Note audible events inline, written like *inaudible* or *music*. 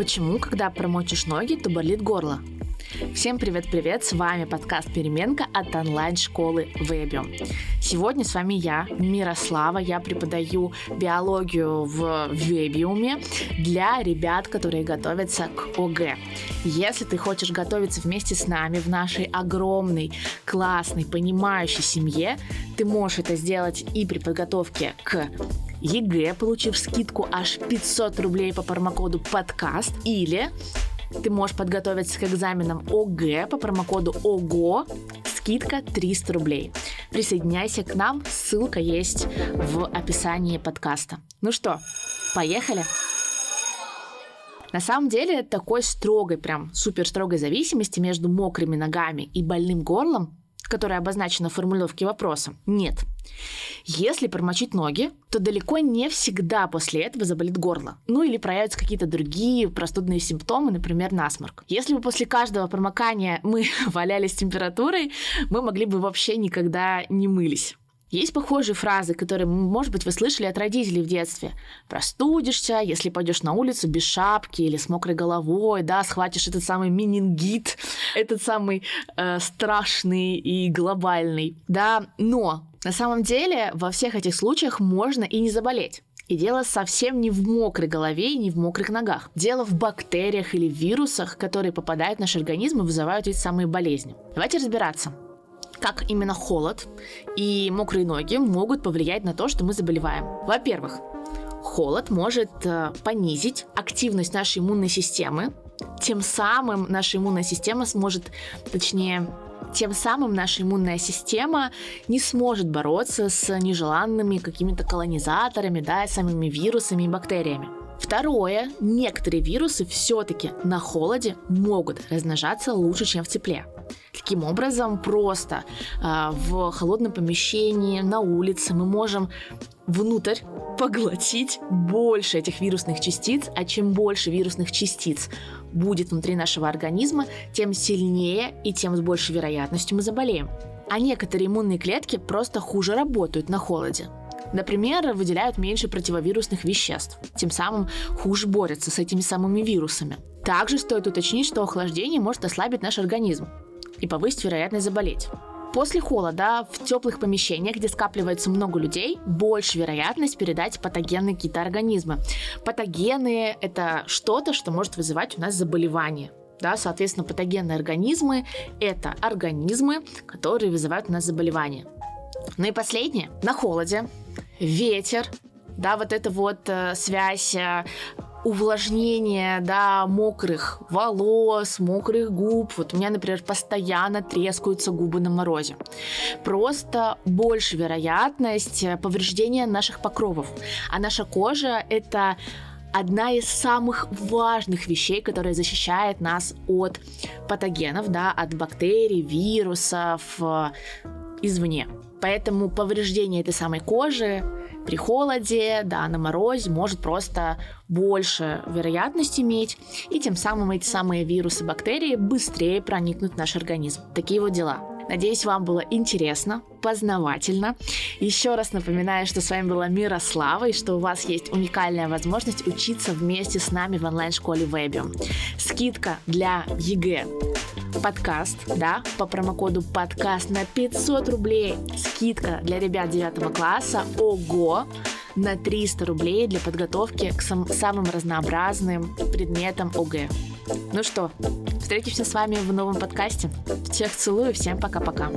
Почему, когда промочишь ноги, то болит горло? Всем привет-привет, с вами подкаст «Переменка» от онлайн-школы Вебиум. Сегодня с вами я, Мирослава, я преподаю биологию в Вебиуме для ребят, которые готовятся к ОГЭ. Если ты хочешь готовиться вместе с нами в нашей огромной, классной, понимающей семье, ты можешь это сделать и при подготовке к ЕГЭ, получив скидку аж 500 рублей по промокоду подкаст, или ты можешь подготовиться к экзаменам ОГЭ по промокоду ОГО, скидка 300 рублей. Присоединяйся к нам, ссылка есть в описании подкаста. Ну что, поехали? На самом деле такой строгой, прям супер строгой зависимости между мокрыми ногами и больным горлом которая обозначена в формулировке вопроса, нет. Если промочить ноги, то далеко не всегда после этого заболит горло. Ну или проявятся какие-то другие простудные симптомы, например, насморк. Если бы после каждого промокания мы *laughs* валялись температурой, мы могли бы вообще никогда не мылись. Есть похожие фразы, которые, может быть, вы слышали от родителей в детстве. Простудишься, если пойдешь на улицу без шапки или с мокрой головой, да, схватишь этот самый менингит, этот самый э, страшный и глобальный, да. Но на самом деле во всех этих случаях можно и не заболеть. И дело совсем не в мокрой голове и не в мокрых ногах. Дело в бактериях или вирусах, которые попадают в наш организм и вызывают эти самые болезни. Давайте разбираться как именно холод и мокрые ноги могут повлиять на то, что мы заболеваем. Во-первых, холод может э, понизить активность нашей иммунной системы, тем самым наша иммунная система сможет, точнее, тем самым наша иммунная система не сможет бороться с нежеланными какими-то колонизаторами, да, самими вирусами и бактериями. Второе, некоторые вирусы все-таки на холоде могут размножаться лучше, чем в тепле. Таким образом, просто э, в холодном помещении, на улице мы можем внутрь поглотить больше этих вирусных частиц, а чем больше вирусных частиц будет внутри нашего организма, тем сильнее и тем с большей вероятностью мы заболеем. А некоторые иммунные клетки просто хуже работают на холоде. Например, выделяют меньше противовирусных веществ, тем самым хуже борются с этими самыми вирусами. Также стоит уточнить, что охлаждение может ослабить наш организм и повысить вероятность заболеть. После холода в теплых помещениях, где скапливается много людей, больше вероятность передать патогенные какие-то организмы. Патогены – это что-то, что может вызывать у нас заболевание. Да, соответственно, патогенные организмы – это организмы, которые вызывают у нас заболевания. Ну и последнее. На холоде ветер, да, вот эта вот э, связь э, увлажнения, да, мокрых волос, мокрых губ. Вот у меня, например, постоянно трескаются губы на морозе. Просто больше вероятность повреждения наших покровов. А наша кожа – это одна из самых важных вещей, которая защищает нас от патогенов, да, от бактерий, вирусов э, извне. Поэтому повреждение этой самой кожи при холоде, да, на морозе может просто больше вероятность иметь, и тем самым эти самые вирусы, бактерии быстрее проникнут в наш организм. Такие вот дела. Надеюсь, вам было интересно, познавательно. Еще раз напоминаю, что с вами была Мирослава и что у вас есть уникальная возможность учиться вместе с нами в онлайн-школе Webium. Скидка для ЕГЭ подкаст, да, по промокоду подкаст на 500 рублей. Скидка для ребят 9 класса. Ого! на 300 рублей для подготовки к сам- самым разнообразным предметам ОГЭ. Ну что, встретимся с вами в новом подкасте. Всех целую, всем пока-пока.